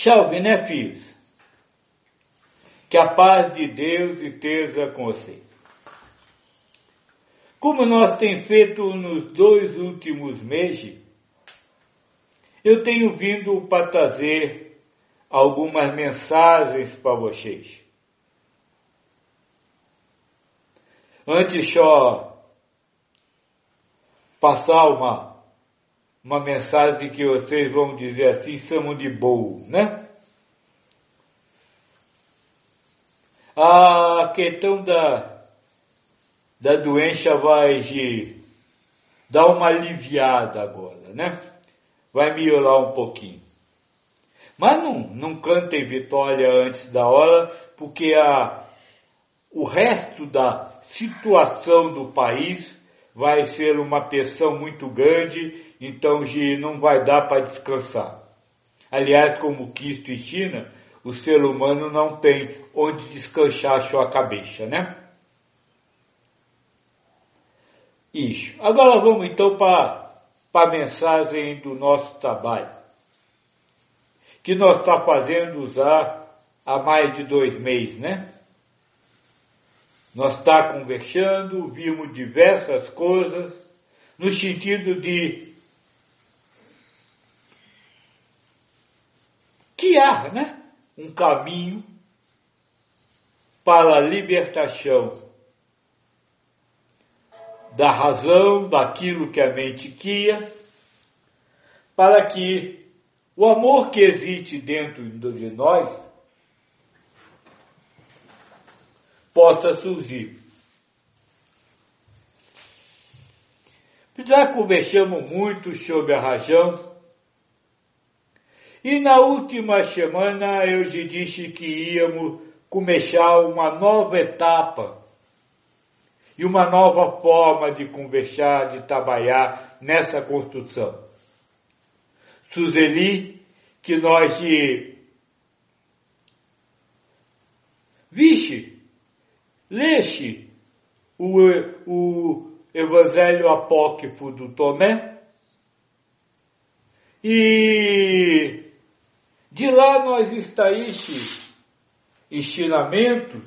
Salve, né, filhos? Que a paz de Deus esteja com vocês. Como nós temos feito nos dois últimos meses, eu tenho vindo para trazer algumas mensagens para vocês. Antes só passar uma, uma mensagem que vocês vão dizer assim, chamam de boa, né? A questão da, da doença vai de, dar uma aliviada agora, né? Vai melhorar um pouquinho. Mas não, não cantem vitória antes da hora, porque a, o resto da situação do país vai ser uma pressão muito grande, então não vai dar para descansar. Aliás, como Cristo e China, o ser humano não tem onde descansar sua cabeça, né? Isso. Agora vamos então para a mensagem do nosso trabalho, que nós está fazendo usar há mais de dois meses, né? Nós está conversando, vimos diversas coisas, no sentido de criar, né? Um caminho para a libertação da razão, daquilo que a mente quia, para que o amor que existe dentro de nós possa surgir. Já conversamos muito sobre a razão e na última semana eu te disse que íamos começar uma nova etapa e uma nova forma de conversar, de trabalhar nessa construção. Suzeli, que nós de Vixe, Leste o, o Evangelho Apócrifo do Tomé e de lá nós extraísse ensinamentos,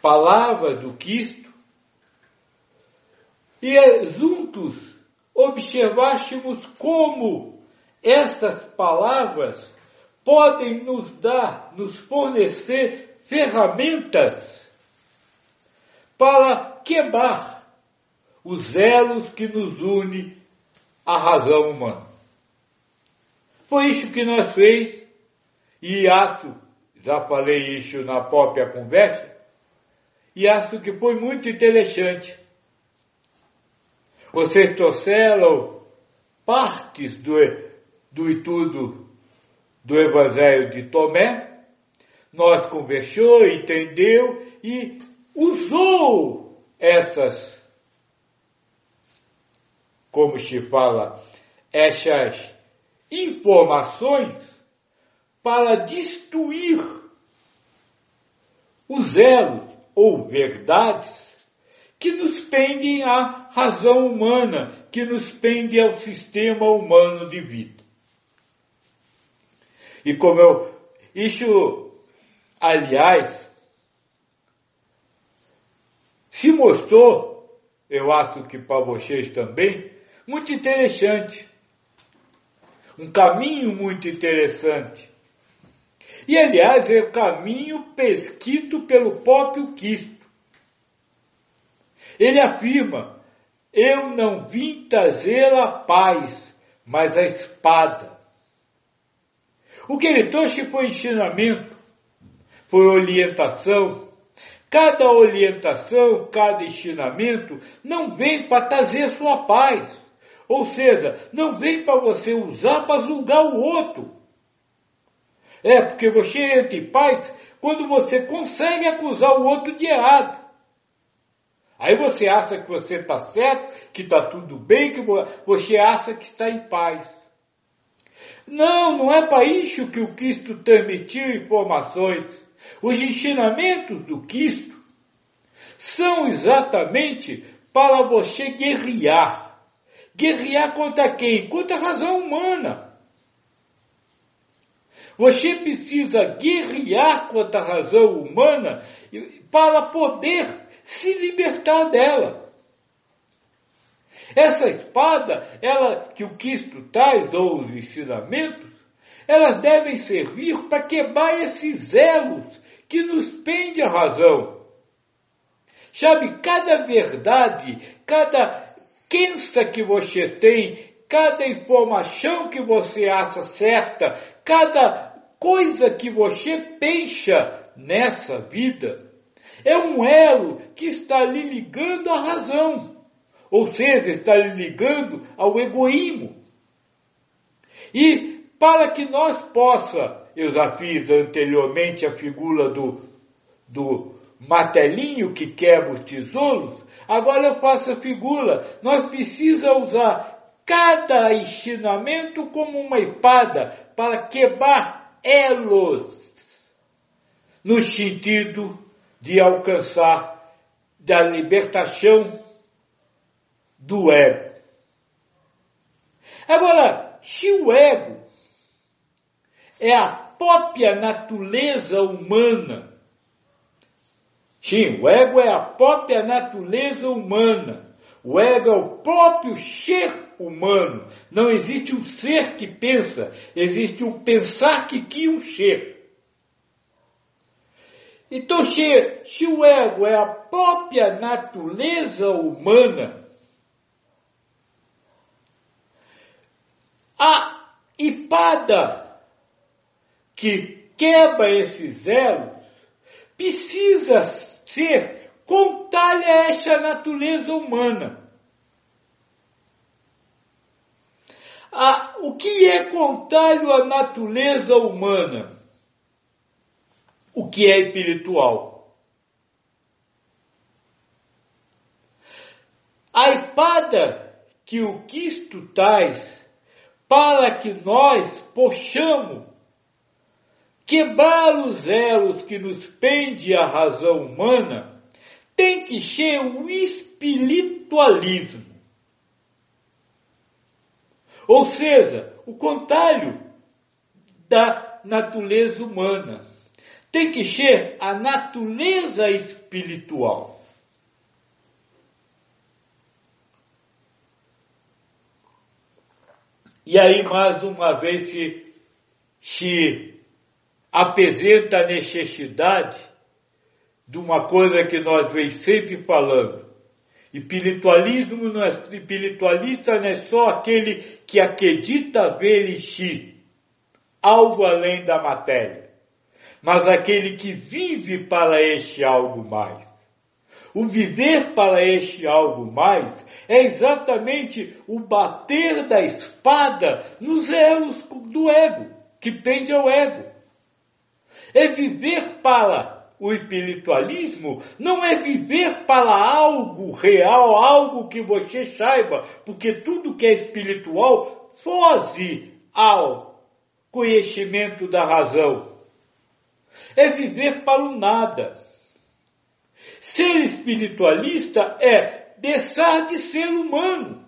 palavras do Cristo e juntos observássemos como essas palavras podem nos dar, nos fornecer ferramentas para quebrar os elos que nos une à razão humana. Foi isso que nós fez, e acho, já falei isso na própria conversa, e acho que foi muito interessante. Vocês trouxeram partes do, do estudo do Evangelho de Tomé, nós conversou, entendeu e usou essas, como se fala, essas informações para destruir os elos ou verdades que nos pendem à razão humana, que nos pendem ao sistema humano de vida. E como eu, isso, aliás, se mostrou, eu acho que para vocês também, muito interessante. Um caminho muito interessante. E aliás, é o caminho pesquito pelo próprio Cristo. Ele afirma: Eu não vim trazer a paz, mas a espada. O que ele trouxe foi ensinamento, foi orientação, Cada orientação, cada ensinamento não vem para trazer sua paz. Ou seja, não vem para você usar para julgar o outro. É porque você entra em paz quando você consegue acusar o outro de errado. Aí você acha que você está certo, que está tudo bem, que você acha que está em paz. Não, não é para isso que o Cristo transmitiu informações. Os ensinamentos do Cristo são exatamente para você guerrear. Guerrear contra quem? Contra a razão humana. Você precisa guerrear contra a razão humana para poder se libertar dela. Essa espada, ela que o Cristo traz, ou os ensinamentos, elas devem servir para quebrar esses elos que nos prende a razão. Sabe, cada verdade, cada crença que você tem, cada informação que você acha certa, cada coisa que você pensa nessa vida, é um elo que está lhe ligando à razão. Ou seja, está lhe ligando ao egoísmo. E para que nós possa, eu já fiz anteriormente a figura do, do martelinho que quebra os tesouros, agora eu faço a figura. Nós precisamos usar cada ensinamento como uma espada para quebrar elos no sentido de alcançar da libertação do ego. Agora, se o ego é a própria natureza humana, sim, o ego é a própria natureza humana, o ego é o próprio ser humano. Não existe um ser que pensa, existe um pensar que cria um ser. Então, se, se o ego é a própria natureza humana, a ipada que quebra esses elos precisa ser contrária a essa natureza humana. Ah, o que é contrário à natureza humana? O que é espiritual? A espada que o Cristo traz para que nós possamos quebrar os elos que nos prende à razão humana, tem que ser o espiritualismo. Ou seja, o contrário da natureza humana. Tem que ser a natureza espiritual. E aí, mais uma vez, se, se apresenta a necessidade de uma coisa que nós vem sempre falando, Espiritualismo não é, espiritualista não é só aquele que acredita ver em si algo além da matéria, mas aquele que vive para este algo mais. O viver para este algo mais é exatamente o bater da espada nos elos do ego, que pende ao ego. É viver para o espiritualismo não é viver para algo real, algo que você saiba, porque tudo que é espiritual foge ao conhecimento da razão. É viver para o nada. Ser espiritualista é deixar de ser humano.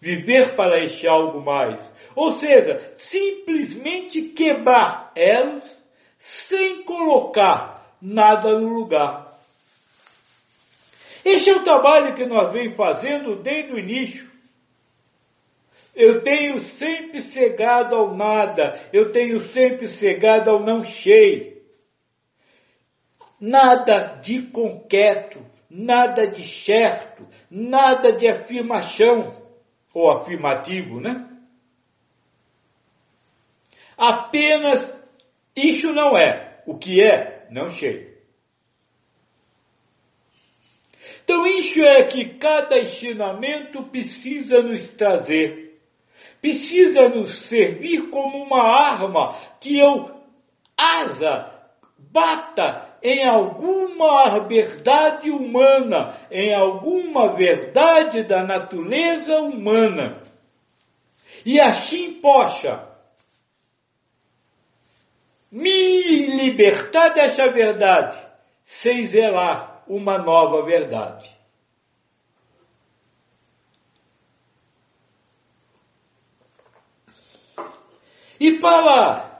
Viver para este algo mais. Ou seja, simplesmente quebrar elos sem colocar nada no lugar. Este é o trabalho que nós vem fazendo desde o início. Eu tenho sempre cegado ao nada, eu tenho sempre cegado ao não cheio. Nada de concreto, nada de certo, nada de afirmação, ou afirmativo, né? Apenas isso não é. O que é, não sei. Então isso é que cada ensinamento precisa nos trazer. Precisa nos servir como uma arma que eu asa, bata em alguma verdade humana, em alguma verdade da natureza humana. E assim possa me libertar dessa verdade sem zelar uma nova verdade. E para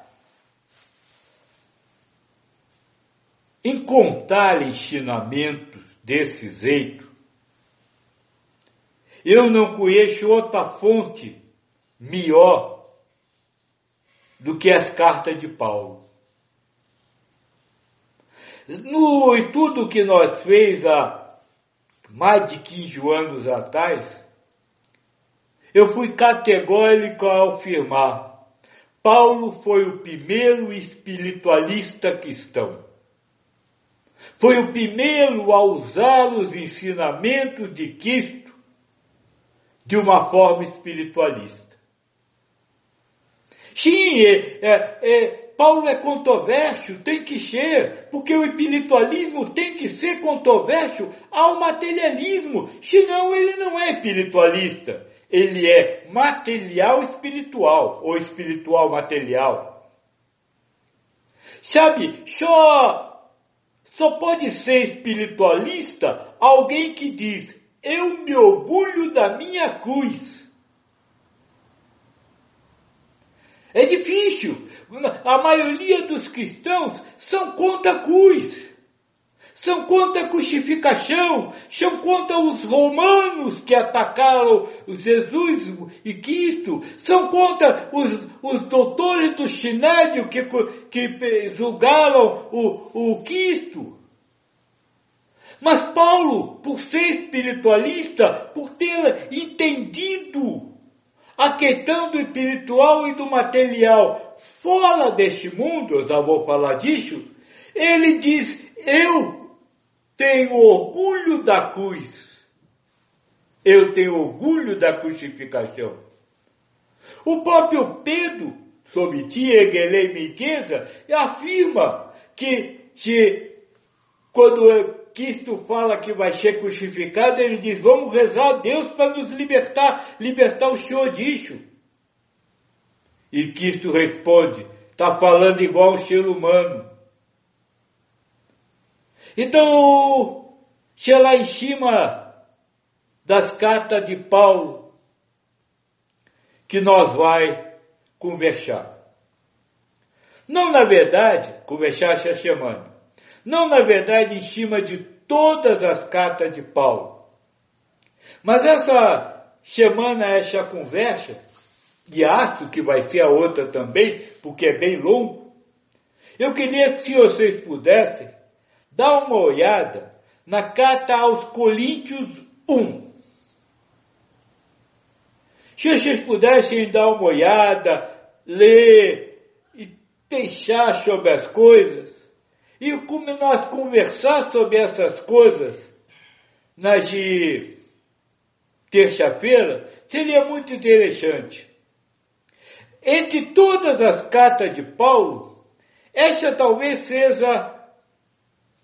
em contar ensinamentos desse jeito, eu não conheço outra fonte melhor do que as cartas de Paulo. No, e tudo que nós fez há mais de 15 anos atrás, eu fui categórico ao afirmar Paulo foi o primeiro espiritualista cristão. Foi o primeiro a usar os ensinamentos de Cristo de uma forma espiritualista. Sim, é, é, é, Paulo é controverso, tem que ser, porque o espiritualismo tem que ser controverso ao materialismo, senão ele não é espiritualista ele é material espiritual ou espiritual material. Sabe, só, só pode ser espiritualista alguém que diz, eu me orgulho da minha cruz. É difícil. A maioria dos cristãos são contra a cruz são contra a crucificação, são contra os romanos que atacaram Jesus e Cristo, são contra os, os doutores do Sinédio que, que julgaram o, o Cristo. Mas Paulo, por ser espiritualista, por ter entendido a questão do espiritual e do material fora deste mundo, eu já vou falar disso, ele diz, eu tenho orgulho da cruz. Eu tenho orgulho da crucificação. O próprio Pedro, sobre ti erguerei riqueza, afirma que, que quando Cristo fala que vai ser crucificado, ele diz, vamos rezar a Deus para nos libertar, libertar o Senhor disso. E Cristo responde, está falando igual um ser humano. Então, se lá em cima das cartas de Paulo, que nós vai conversar. Não na verdade, conversar essa semana. Não na verdade em cima de todas as cartas de Paulo. Mas essa semana, essa conversa, e acho que vai ser a outra também, porque é bem longo, eu queria que se vocês pudessem Dá uma olhada na carta aos Coríntios 1. Se vocês pudessem dar uma olhada, ler e pensar sobre as coisas, e como nós conversar sobre essas coisas nas de terça-feira, seria muito interessante. Entre todas as cartas de Paulo, esta talvez seja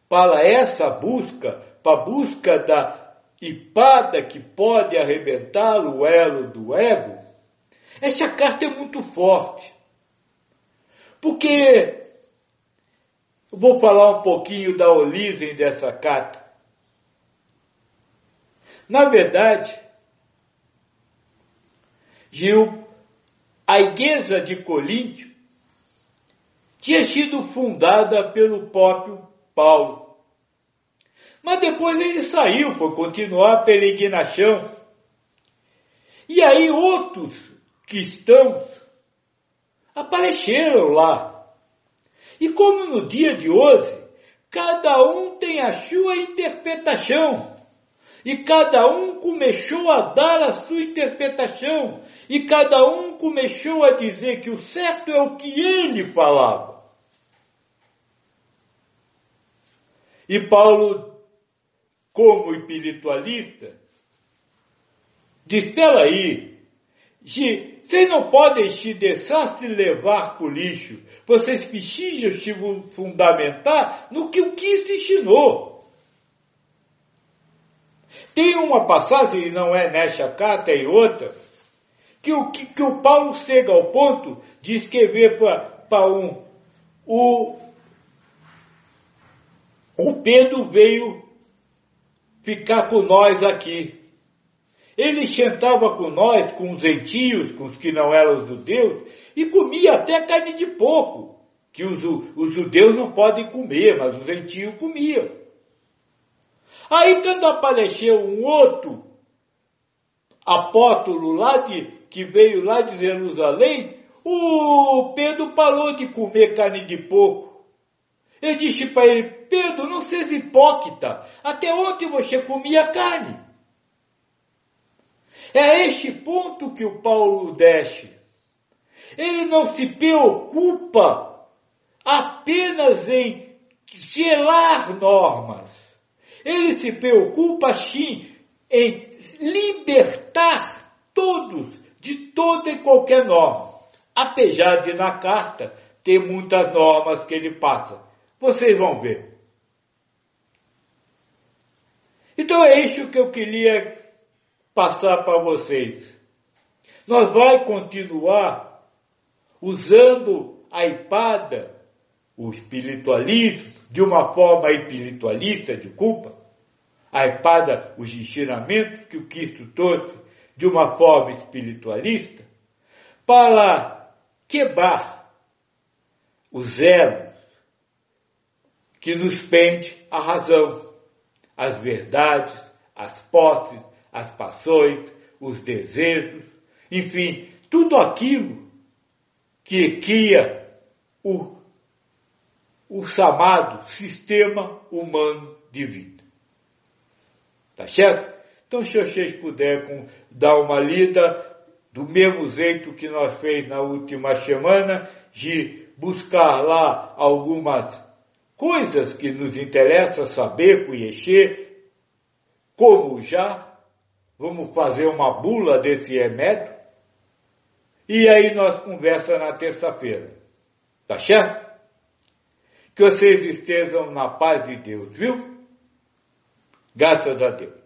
para essa busca, para a busca da ipada que pode arrebentar o elo do ego, essa carta é muito forte. Porque vou falar um pouquinho da origem dessa carta. Na verdade, Gil, a igreja de Coríntio tinha sido fundada pelo próprio Paulo. Mas depois ele saiu, foi continuar a peregrinação. E aí outros cristãos apareceram lá. E como no dia de hoje, cada um tem a sua interpretação. E cada um começou a dar a sua interpretação. E cada um começou a dizer que o certo é o que ele falava. E Paulo, como espiritualista, diz: aí, vocês não podem se deixar se levar por lixo. Vocês precisam se fundamentar no que o Cristo ensinou. Tem uma passagem, e não é nesta carta, é outra, que o, que, que o Paulo chega ao ponto de escrever para um, o, o Pedro veio ficar com nós aqui. Ele sentava com nós, com os gentios, com os que não eram judeus, e comia até carne de porco, que os, os judeus não podem comer, mas os gentios comiam. Aí quando apareceu um outro apóstolo lá de, que veio lá de Jerusalém, o Pedro parou de comer carne de porco. Eu disse para ele, Pedro, não seja hipócrita. Até ontem você comia carne. É este ponto que o Paulo desce. Ele não se preocupa apenas em gelar normas. Ele se preocupa sim em libertar todos de toda e qualquer norma. Apesar de na carta ter muitas normas que ele passa. Vocês vão ver. Então é isso que eu queria passar para vocês. Nós vai continuar usando a espada, o espiritualismo, de uma forma espiritualista de culpa, a espada, os ensinamentos que o Cristo trouxe de uma forma espiritualista, para quebrar os elos que nos pende a razão, as verdades, as posses, as paixões, os desejos, enfim, tudo aquilo que cria o, o chamado sistema humano de vida. Tá certo? Então, se vocês puderem dar uma lida do mesmo jeito que nós fez na última semana, de buscar lá algumas coisas que nos interessa saber, conhecer, como já Vamos fazer uma bula desse remédio? E aí nós conversa na terça-feira. Tá certo? Que vocês estejam na paz de Deus, viu? Graças a Deus.